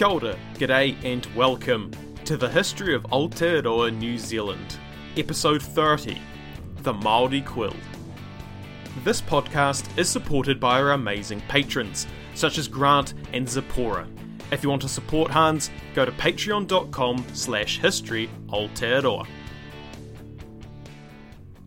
Kia ora, g'day, and welcome to the history of Aotearoa, New Zealand, episode 30 The Māori Quill. This podcast is supported by our amazing patrons, such as Grant and Zipporah. If you want to support HANZ, go to patreon.com slash history Aotearoa.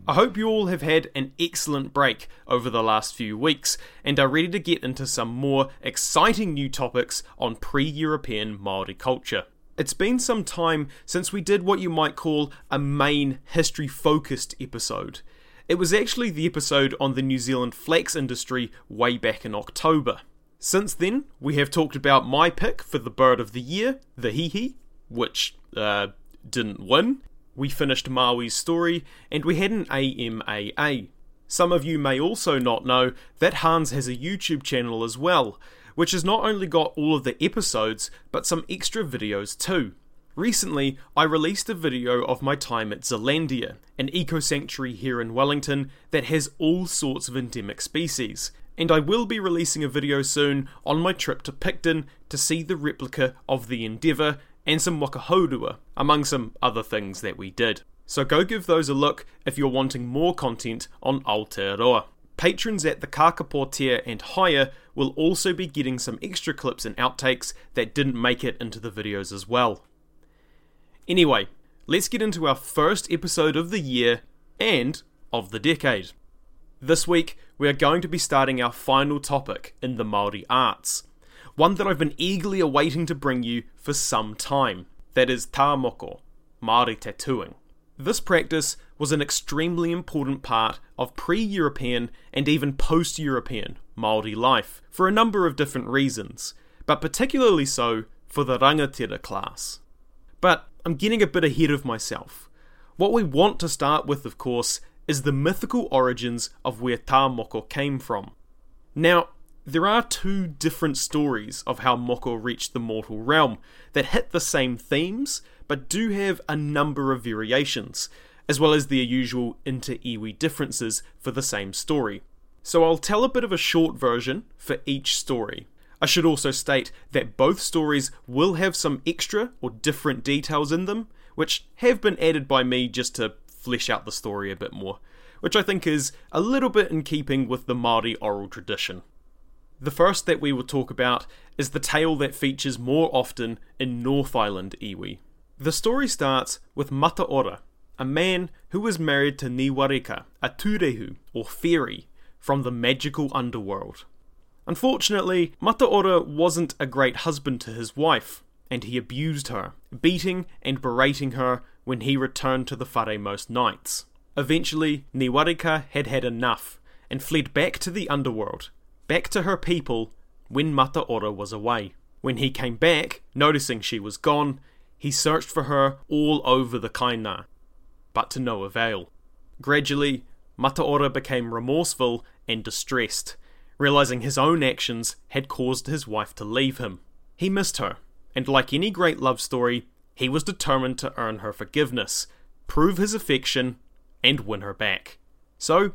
I hope you all have had an excellent break over the last few weeks and are ready to get into some more exciting new topics on pre European Māori culture. It's been some time since we did what you might call a main history focused episode. It was actually the episode on the New Zealand flax industry way back in October. Since then, we have talked about my pick for the bird of the year, the hihi, which uh, didn't win, we finished Maui's story, and we had an AMAA. Some of you may also not know that HANZ has a YouTube channel as well, which has not only got all of the episodes, but some extra videos too. Recently, I released a video of my time at Zealandia, an eco sanctuary here in Wellington that has all sorts of endemic species, and I will be releasing a video soon on my trip to Picton to see the replica of the Endeavour and some waka hourua, among some other things that we did. So go give those a look if you're wanting more content on Aotearoa. Patrons at the Kakapo tier and higher will also be getting some extra clips and outtakes that didn't make it into the videos as well. Anyway, let's get into our first episode of the year and of the decade. This week, we are going to be starting our final topic in the Māori arts one that I've been eagerly awaiting to bring you for some time. That is tā moko, Māori tattooing. This practice was an extremely important part of pre European and even post European Māori life for a number of different reasons, but particularly so for the rangatira class. But I'm getting a bit ahead of myself. What we want to start with, of course, is the mythical origins of where tā moko came from. Now, there are two different stories of how Moko reached the mortal realm that hit the same themes, but do have a number of variations, as well as their usual inter-iwi differences for the same story. So I'll tell a bit of a short version for each story. I should also state that both stories will have some extra or different details in them, which have been added by me just to flesh out the story a bit more, which I think is a little bit in keeping with the Māori oral tradition. The first that we will talk about is the tale that features more often in North Island iwi. The story starts with Mataora, a man who was married to Niwareka, a turehu, or fairy, from the magical underworld. Unfortunately, Mataora wasn't a great husband to his wife, and he abused her, beating and berating her when he returned to the whare most nights. Eventually, Niwareka had had enough and fled back to the underworld, back to her people when Mataora was away. When he came back, noticing she was gone, he searched for her all over the kainā, but to no avail. Gradually, Mataora became remorseful and distressed, realizing his own actions had caused his wife to leave him. He missed her, and like any great love story, he was determined to earn her forgiveness, prove his affection, and win her back. So,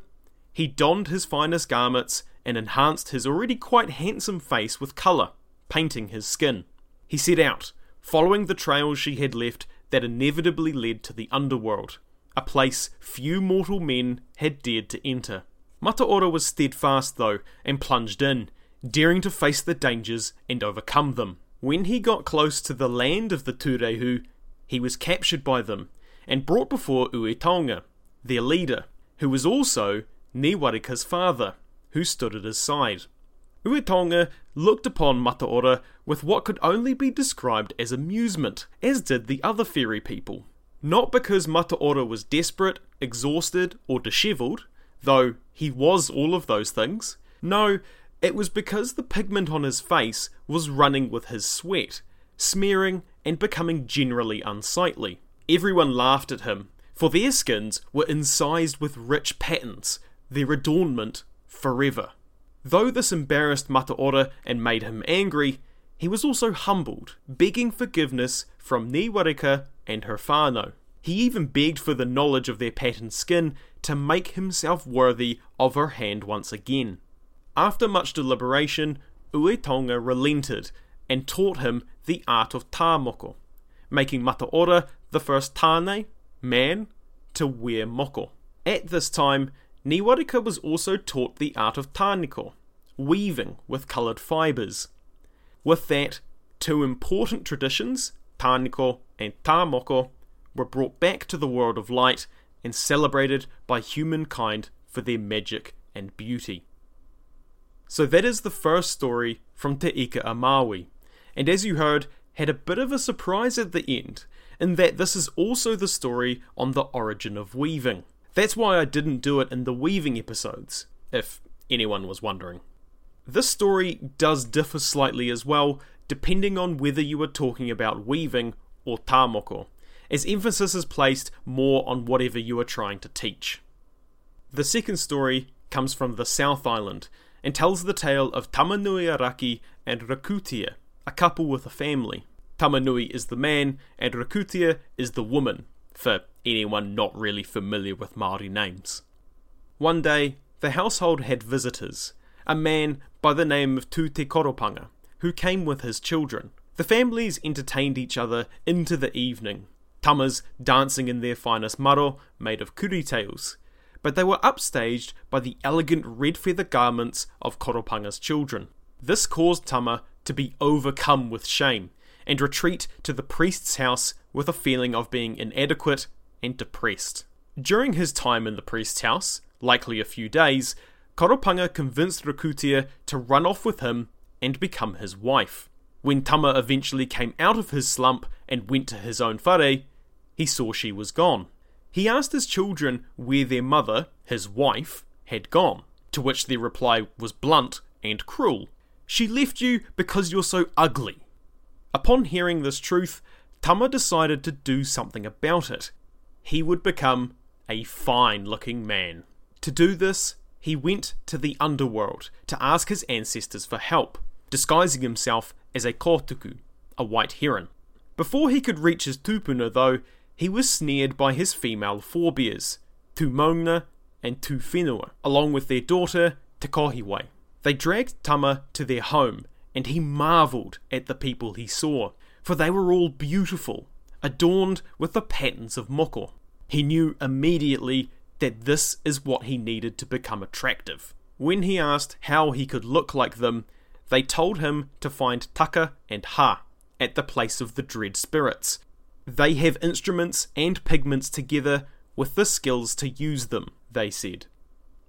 he donned his finest garments and enhanced his already quite handsome face with colour, painting his skin. He set out, following the trails she had left that inevitably led to the underworld, a place few mortal men had dared to enter. Mataora was steadfast, though, and plunged in, daring to face the dangers and overcome them. When he got close to the land of the Turehu, he was captured by them and brought before Uetonga, their leader, who was also Niwareka's father who stood at his side. Uetonga looked upon Mataora with what could only be described as amusement, as did the other fairy people. Not because Mataora was desperate, exhausted, or dishevelled, though he was all of those things. No, it was because the pigment on his face was running with his sweat, smearing and becoming generally unsightly. Everyone laughed at him, for their skins were incised with rich patterns, their adornment forever. Though this embarrassed Mataora and made him angry, he was also humbled, begging forgiveness from Niwareka and her whānau. He even begged for the knowledge of their patterned skin to make himself worthy of her hand once again. After much deliberation, Uetonga relented, and taught him the art of tāmoko, making Mataora the first tāne, man, to wear moko. At this time, Niwareka was also taught the art of tāniko, weaving with coloured fibres. With that, two important traditions, tāniko and tāmoko, were brought back to the world of light and celebrated by humankind for their magic and beauty. So that is the first story from Te Ika a Maui, and as you heard, had a bit of a surprise at the end, in that this is also the story on the origin of weaving. That's why I didn't do it in the weaving episodes, if anyone was wondering. This story does differ slightly as well, depending on whether you are talking about weaving or tāmoko, as emphasis is placed more on whatever you are trying to teach. The second story comes from the South Island and tells the tale of Tamanui Araki and Rakutia, a couple with a family. Tamanui is the man and Rakutia is the woman, for anyone not really familiar with Maori names. One day, the household had visitors, a man by the name of Tu Te Koropanga, who came with his children. The families entertained each other into the evening, tamas dancing in their finest maro made of kuritails, but they were upstaged by the elegant red feather garments of Koropanga's children. This caused Tama to be overcome with shame and retreat to the priest's house with a feeling of being inadequate and depressed. During his time in the priest's house, likely a few days, Koropanga convinced Rakutia to run off with him and become his wife. When Tama eventually came out of his slump and went to his own whare, he saw she was gone. He asked his children where their mother, his wife, had gone, to which their reply was blunt and cruel. She left you because you're so ugly. Upon hearing this truth, Tama decided to do something about it. He would become a fine looking man. To do this, he went to the underworld to ask his ancestors for help, disguising himself as a kotuku, a white heron. Before he could reach his tupuna, though, he was snared by his female forebears, Tumongna and Tuwhenua, along with their daughter, Tekohiwai. They dragged Tama to their home, and he marvelled at the people he saw, for they were all beautiful, adorned with the patterns of moko. He knew immediately that this is what he needed to become attractive. When he asked how he could look like them, they told him to find Taka and Ha at the place of the dread spirits. They have instruments and pigments together with the skills to use them, they said.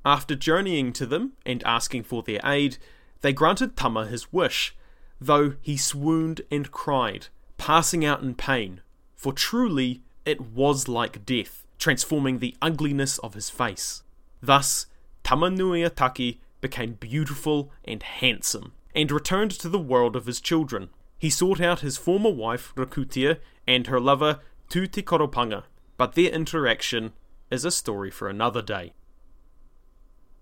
After journeying to them and asking for their aid, they granted Tama his wish, though he swooned and cried, passing out in pain, for truly it was like death transforming the ugliness of his face. Thus, Tamanui Araki became beautiful and handsome, and returned to the world of his children. He sought out his former wife, Rakutia, and her lover, Tu Te Koropanga, but their interaction is a story for another day.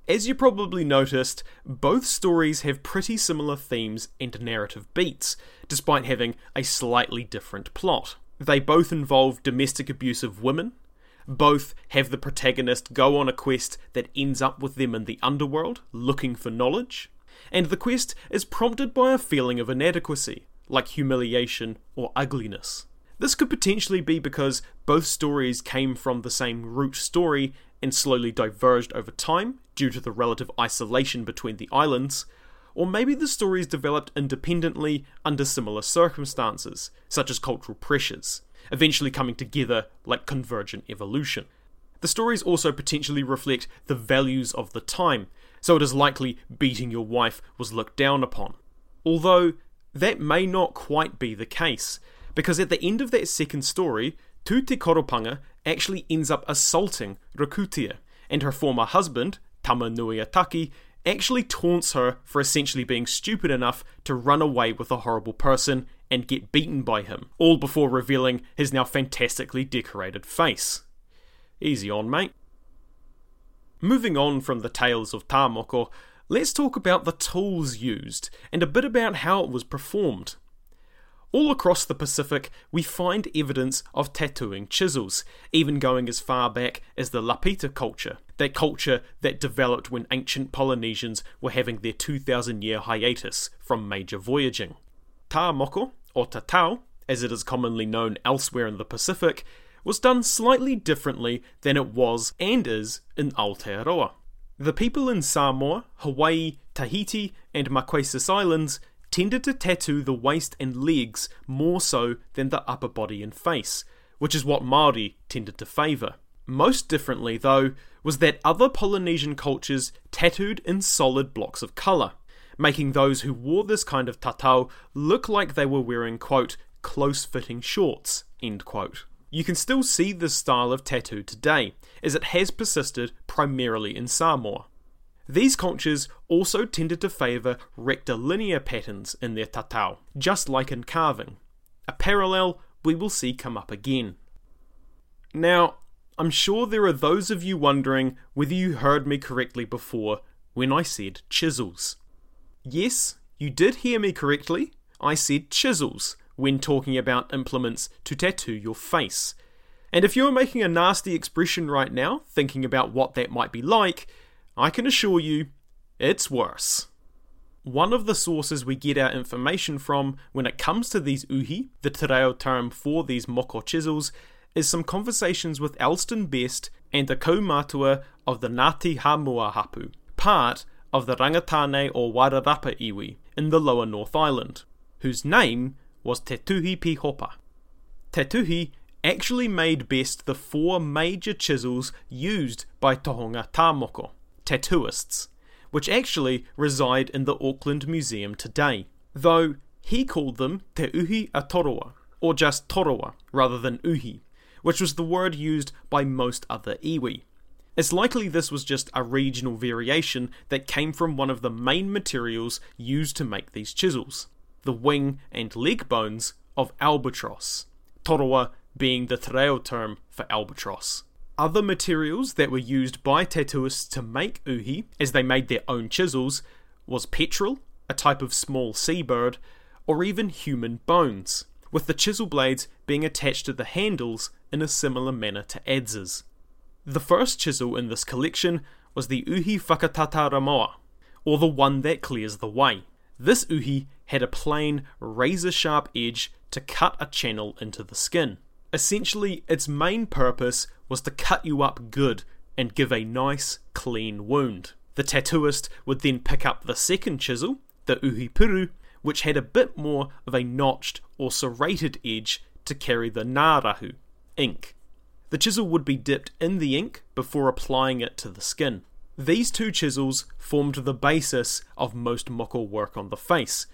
As you probably noticed, both stories have pretty similar themes and narrative beats, despite having a slightly different plot. They both involve domestic abuse of women, both have the protagonist go on a quest that ends up with them in the underworld, looking for knowledge, and the quest is prompted by a feeling of inadequacy, like humiliation or ugliness. This could potentially be because both stories came from the same root story and slowly diverged over time due to the relative isolation between the islands, or maybe the stories developed independently under similar circumstances, such as cultural pressures eventually coming together like convergent evolution. The stories also potentially reflect the values of the time, so it is likely beating your wife was looked down upon. Although, that may not quite be the case, because at the end of that second story, Tu Te Koropanga actually ends up assaulting Rakutia, and her former husband, Tama Nui Araki, actually taunts her for essentially being stupid enough to run away with a horrible person and get beaten by him, all before revealing his now fantastically decorated face. Easy on, mate. Moving on from the tales of Tāmoko, let's talk about the tools used and a bit about how it was performed. All across the Pacific, we find evidence of tattooing chisels, even going as far back as the Lapita culture, that culture that developed when ancient Polynesians were having their 2,000 year hiatus from major voyaging. tā moko, or tatau, as it is commonly known elsewhere in the Pacific, was done slightly differently than it was and is in Aotearoa. The people in Samoa, Hawaii, Tahiti, and Marquesas Islands tended to tattoo the waist and legs more so than the upper body and face, which is what Maori tended to favour. Most differently, though, was that other Polynesian cultures tattooed in solid blocks of colour, making those who wore this kind of tatau look like they were wearing, quote, close fitting shorts, end quote. You can still see this style of tattoo today, as it has persisted primarily in Samoa. These cultures also tended to favour rectilinear patterns in their tatau, just like in carving, a parallel we will see come up again. Now, I'm sure there are those of you wondering whether you heard me correctly before when I said chisels. Yes, you did hear me correctly. I said chisels, when talking about implements to tattoo your face. And if you're making a nasty expression right now, thinking about what that might be like, I can assure you, it's worse. One of the sources we get our information from when it comes to these uhi, the te reo term for these moko chisels, is some conversations with Elsdon Best and the kaumātua of the Ngāti Hamua Hapu, part of the Rangitāne or Wairarapa iwi in the lower North Island, whose name was Te Tuhi Pi Hopa. Te Tuhi actually made best the four major chisels used by Tohunga Tāmoko, tattooists, which actually reside in the Auckland Museum today, though he called them Te Uhi a Toroa, or just Toroa rather than Uhi, which was the word used by most other iwi. It's likely this was just a regional variation that came from one of the main materials used to make these chisels the wing and leg bones of albatross, toroa being the te term for albatross. Other materials that were used by tattooists to make uhi, as they made their own chisels, was petrel, a type of small seabird, or even human bones, with the chisel blades being attached to the handles in a similar manner to adzes. The first chisel in this collection was the uhi whakatataramoa, or the one that clears the way. This uhi had a plain, razor sharp edge to cut a channel into the skin. Essentially, its main purpose was to cut you up good and give a nice, clean wound. The tattooist would then pick up the second chisel, the uhipuru, which had a bit more of a notched or serrated edge to carry the ngārahu, ink. The chisel would be dipped in the ink before applying it to the skin. These two chisels formed the basis of most moko work on the face,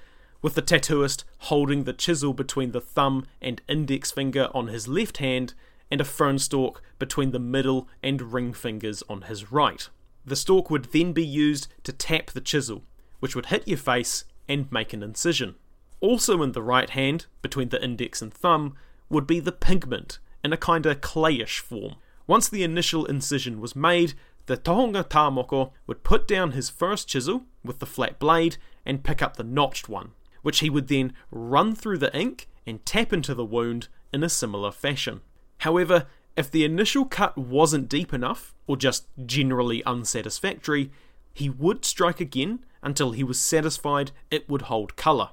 with the tattooist holding the chisel between the thumb and index finger on his left hand and a fern stalk between the middle and ring fingers on his right. The stalk would then be used to tap the chisel, which would hit your face and make an incision. Also in the right hand, between the index and thumb, would be the pigment in a kinda clayish form. Once the initial incision was made, the Tohunga Tāmoko would put down his first chisel with the flat blade and pick up the notched one, which he would then run through the ink and tap into the wound in a similar fashion. However, if the initial cut wasn't deep enough, or just generally unsatisfactory, he would strike again until he was satisfied it would hold colour.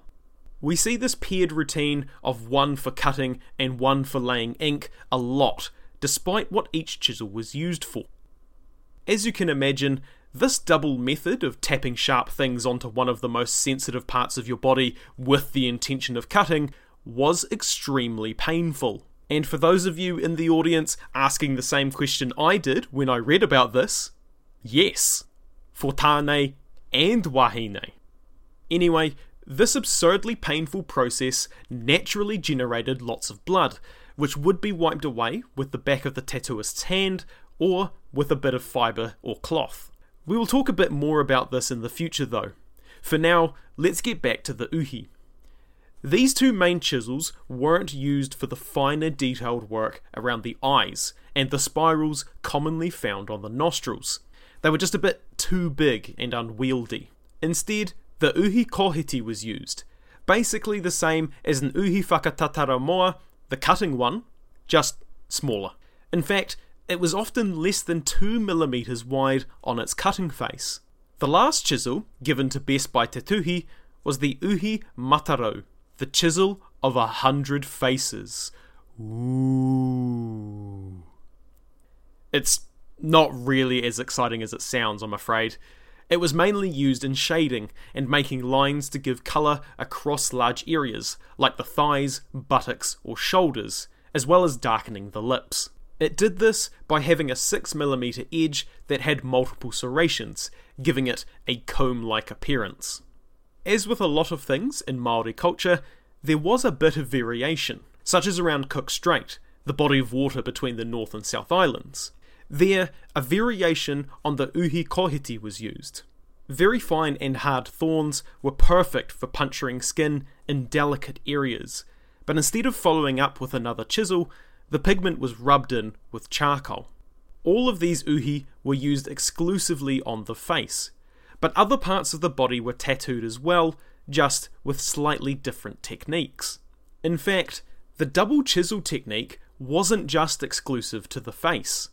We see this paired routine of one for cutting and one for laying ink a lot, despite what each chisel was used for. As you can imagine, this double method of tapping sharp things onto one of the most sensitive parts of your body with the intention of cutting was extremely painful. And for those of you in the audience asking the same question I did when I read about this, yes, for Tane and Wahine. Anyway, this absurdly painful process naturally generated lots of blood, which would be wiped away with the back of the tattooist's hand or with a bit of fibre or cloth. We will talk a bit more about this in the future though. For now, let's get back to the uhi. These two main chisels weren't used for the finer detailed work around the eyes and the spirals commonly found on the nostrils. They were just a bit too big and unwieldy. Instead, the uhi kohiti was used, basically the same as an uhi whakatataramoa, the cutting one, just smaller. In fact, it was often less than 2 millimeters wide on its cutting face. The last chisel, given to Best by Te Tuhi, was the Uhi Matarau, the chisel of a hundred faces. Ooh. It's not really as exciting as it sounds, I'm afraid. It was mainly used in shading and making lines to give colour across large areas, like the thighs, buttocks, or shoulders, as well as darkening the lips. It did this by having a 6mm edge that had multiple serrations, giving it a comb like appearance. As with a lot of things in Maori culture, there was a bit of variation, such as around Cook Strait, the body of water between the North and South Islands. There, a variation on the uhi kohiti was used. Very fine and hard thorns were perfect for puncturing skin in delicate areas, but instead of following up with another chisel, the pigment was rubbed in with charcoal. All of these uhi were used exclusively on the face, but other parts of the body were tattooed as well, just with slightly different techniques. In fact, the double chisel technique wasn't just exclusive to the face.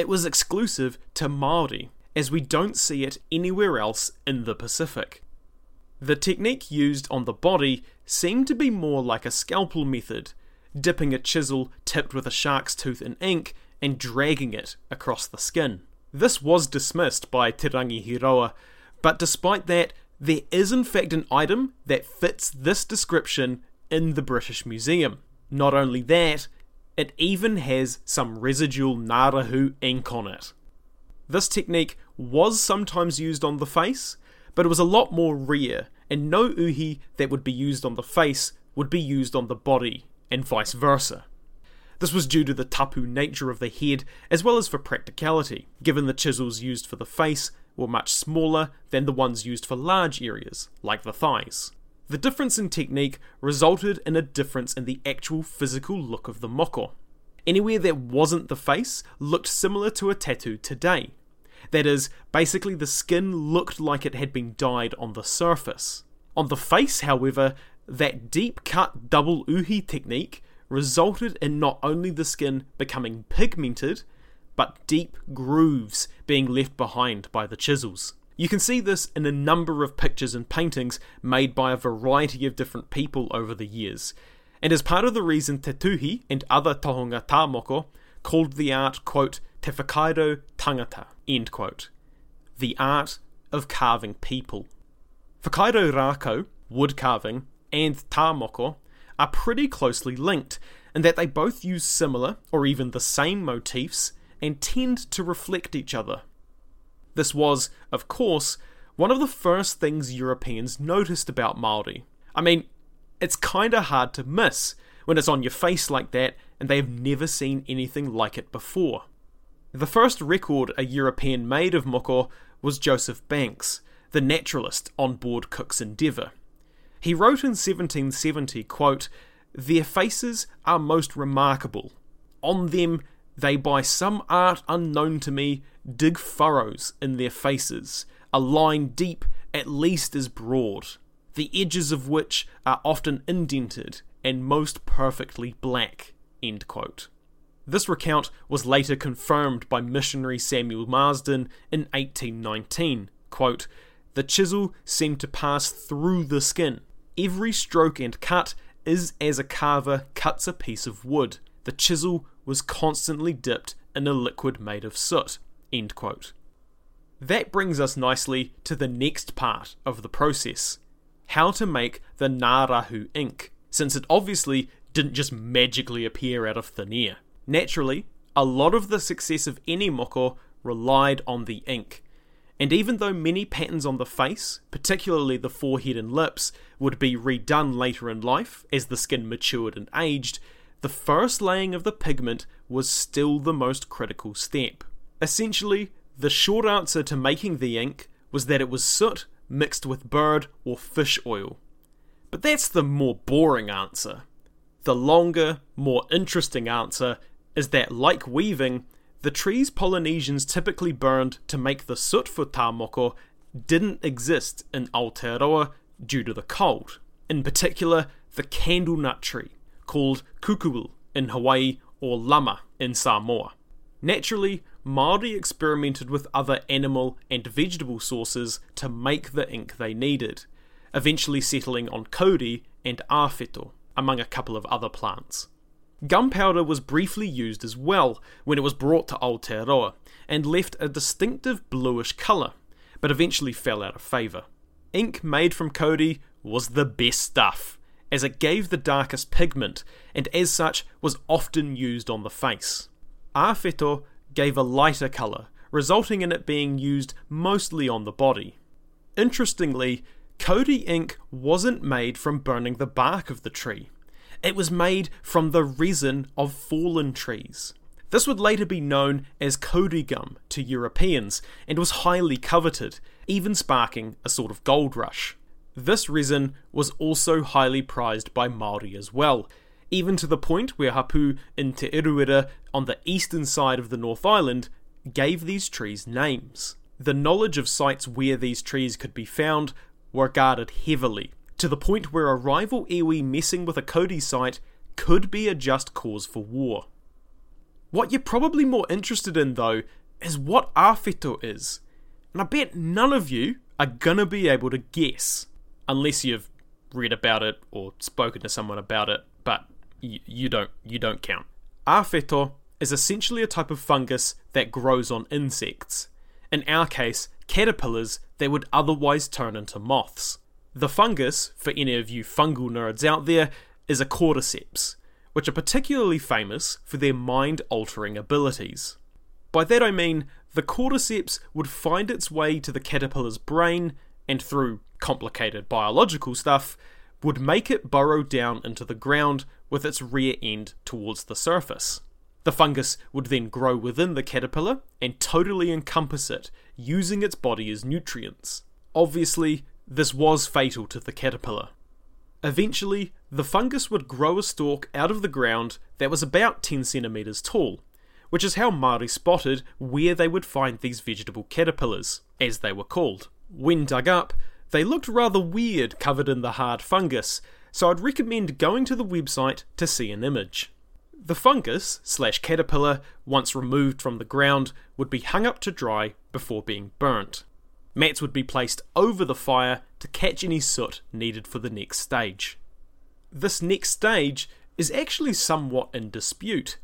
It was exclusive to Maori, as we don't see it anywhere else in the Pacific. The technique used on the body seemed to be more like a scalpel method, dipping a chisel tipped with a shark's tooth in ink and dragging it across the skin. This was dismissed by Te Rangi Hiroa, but despite that, there is in fact an item that fits this description in the British Museum. Not only that, it even has some residual Ngārahu ink on it. This technique was sometimes used on the face, but it was a lot more rare, and no uhi that would be used on the face would be used on the body, and vice versa. This was due to the tapu nature of the head, as well as for practicality, given the chisels used for the face were much smaller than the ones used for large areas, like the thighs. The difference in technique resulted in a difference in the actual physical look of the moko. Anywhere that wasn't the face looked similar to a tattoo today. That is, basically the skin looked like it had been dyed on the surface. On the face, however, that deep cut double uhi technique resulted in not only the skin becoming pigmented, but deep grooves being left behind by the chisels. You can see this in a number of pictures and paintings made by a variety of different people over the years, and as part of the reason Te Tuhi and other tohunga tāmoko called the art, quote, Te Whakairo Tangata, end quote, the art of carving people. Whakairo rākau, wood carving, and tāmoko are pretty closely linked in that they both use similar or even the same motifs and tend to reflect each other. This was, of course, one of the first things Europeans noticed about Maori. I mean, it's kinda hard to miss when it's on your face like that and they have never seen anything like it before. The first record a European made of moko was Joseph Banks, the naturalist on board Cook's Endeavour. He wrote in 1770, quote, Their faces are most remarkable. On them they by some art unknown to me dig furrows in their faces, a line deep at least as broad, the edges of which are often indented and most perfectly black. This recount was later confirmed by missionary Samuel Marsden in 1819. Quote, the chisel seemed to pass through the skin. Every stroke and cut is as a carver cuts a piece of wood. The chisel was constantly dipped in a liquid made of soot. End quote. That brings us nicely to the next part of the process how to make the Ngārahu ink, since it obviously didn't just magically appear out of thin air. Naturally, a lot of the success of any moko relied on the ink. And even though many patterns on the face, particularly the forehead and lips, would be redone later in life as the skin matured and aged, the first laying of the pigment was still the most critical step. Essentially, the short answer to making the ink was that it was soot mixed with bird or fish oil. But that's the more boring answer. The longer, more interesting answer is that, like weaving, the trees Polynesians typically burned to make the soot for tāmoko didn't exist in Aotearoa due to the cold. In particular, the candlenut tree, called kukui in Hawaii or lama in Samoa. Naturally, Maori experimented with other animal and vegetable sources to make the ink they needed, eventually settling on kauri and awhito, among a couple of other plants. Gunpowder was briefly used as well when it was brought to Aotearoa, and left a distinctive bluish colour, but eventually fell out of favour. Ink made from kauri was the best stuff, as it gave the darkest pigment, and as such was often used on the face. Awhito gave a lighter colour, resulting in it being used mostly on the body. Interestingly, kauri ink wasn't made from burning the bark of the tree. It was made from the resin of fallen trees. This would later be known as kauri gum to Europeans and was highly coveted, even sparking a sort of gold rush. This resin was also highly prized by Maori as well, even to the point where Hapu in Te Urewera on the eastern side of the North Island gave these trees names. The knowledge of sites where these trees could be found were guarded heavily, to the point where a rival iwi messing with a kauri site could be a just cause for war. What you're probably more interested in, though, is what awhito is. And I bet none of you are gonna be able to guess, unless you've read about it or spoken to someone about it, but y- you don't you don't count. Awhito is essentially a type of fungus that grows on insects. In our case, caterpillars that would otherwise turn into moths. The fungus, for any of you fungal nerds out there, is a cordyceps, which are particularly famous for their mind altering abilities. By that I mean the cordyceps would find its way to the caterpillar's brain and through complicated biological stuff would make it burrow down into the ground with its rear end towards the surface. The fungus would then grow within the caterpillar and totally encompass it, using its body as nutrients. Obviously, this was fatal to the caterpillar. Eventually, the fungus would grow a stalk out of the ground that was about 10 centimeters tall, which is how Māori spotted where they would find these vegetable caterpillars, as they were called. When dug up, they looked rather weird covered in the hard fungus, so I'd recommend going to the website to see an image. The fungus slash caterpillar, once removed from the ground, would be hung up to dry before being burnt. Mats would be placed over the fire to catch any soot needed for the next stage. This next stage is actually somewhat in dispute.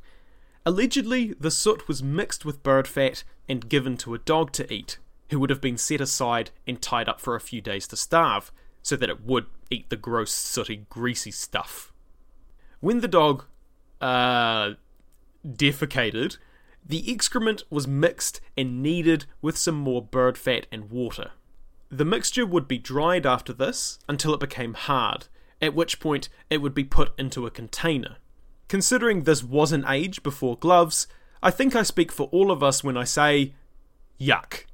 Allegedly, the soot was mixed with bird fat and given to a dog to eat, who would have been set aside and tied up for a few days to starve, so that it would eat the gross, sooty, greasy stuff. When the dog, uh, defecated, the excrement was mixed and kneaded with some more bird fat and water. The mixture would be dried after this until it became hard, at which point it would be put into a container. Considering this was an age before gloves, I think I speak for all of us when I say, yuck.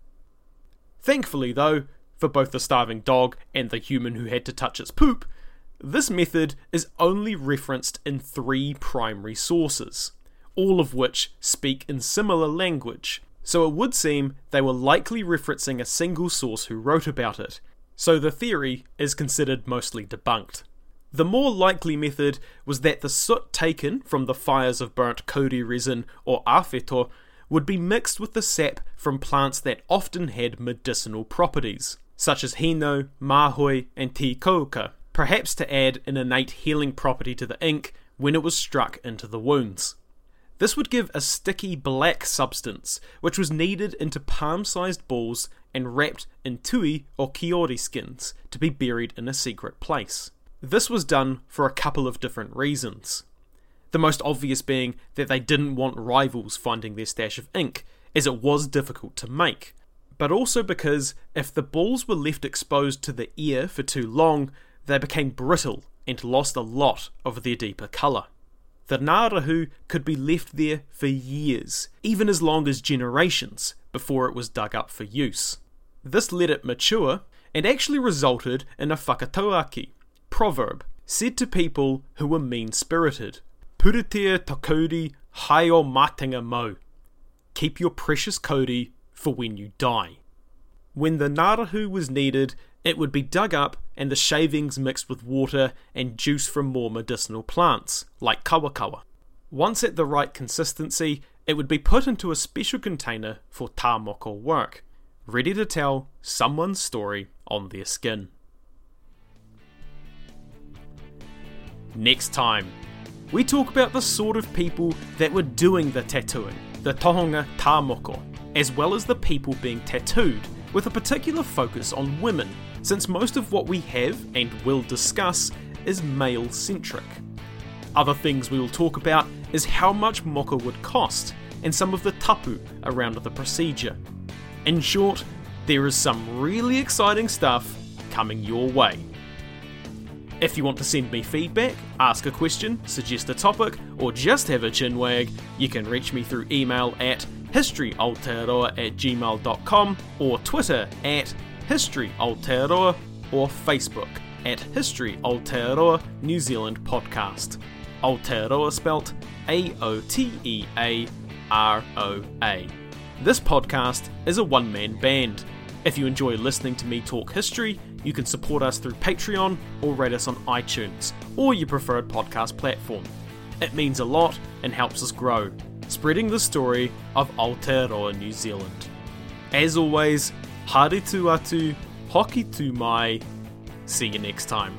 Thankfully, though, for both the starving dog and the human who had to touch its poop, this method is only referenced in three primary sources, all of which speak in similar language, so it would seem they were likely referencing a single source who wrote about it, so the theory is considered mostly debunked. The more likely method was that the soot taken from the fires of burnt kauri resin or awhito would be mixed with the sap from plants that often had medicinal properties, such as hino, māhoe, and te kauka, perhaps to add an innate healing property to the ink when it was struck into the wounds. This would give a sticky black substance, which was kneaded into palm sized balls and wrapped in tui or kiore skins to be buried in a secret place. This was done for a couple of different reasons. The most obvious being that they didn't want rivals finding their stash of ink, as it was difficult to make, but also because if the balls were left exposed to the air for too long, they became brittle and lost a lot of their deeper colour. The Ngārahu could be left there for years, even as long as generations, before it was dug up for use. This let it mature and actually resulted in a whakatauaki, proverb, said to people who were mean spirited. Puritia takauri hayo matenga mo. Keep your precious kauri for when you die. When the Ngārahu was needed, it would be dug up and the shavings mixed with water and juice from more medicinal plants, like kawakawa. Once at the right consistency, it would be put into a special container for tāmoko work, ready to tell someone's story on their skin. next time. We talk about the sort of people that were doing the tattooing, the tohunga tāmoko, as well as the people being tattooed, with a particular focus on women, since most of what we have and will discuss is male centric. Other things we will talk about is how much moko would cost and some of the tapu around the procedure. In short, there is some really exciting stuff coming your way. If you want to send me feedback, ask a question, suggest a topic, or just have a chin wag, you can reach me through email at historyaotearoa at gmail.com or Twitter at historyaotearoa or Facebook at History Aotearoa New Zealand Podcast. Aotearoa spelt A O T E A R O A. This podcast is a one man band. If you enjoy listening to me talk history, you can support us through Patreon or rate us on iTunes or your preferred podcast platform. It means a lot and helps us grow, spreading the story of Aotearoa New Zealand. As always, haere tu atu, hoki tu mai, see you next time.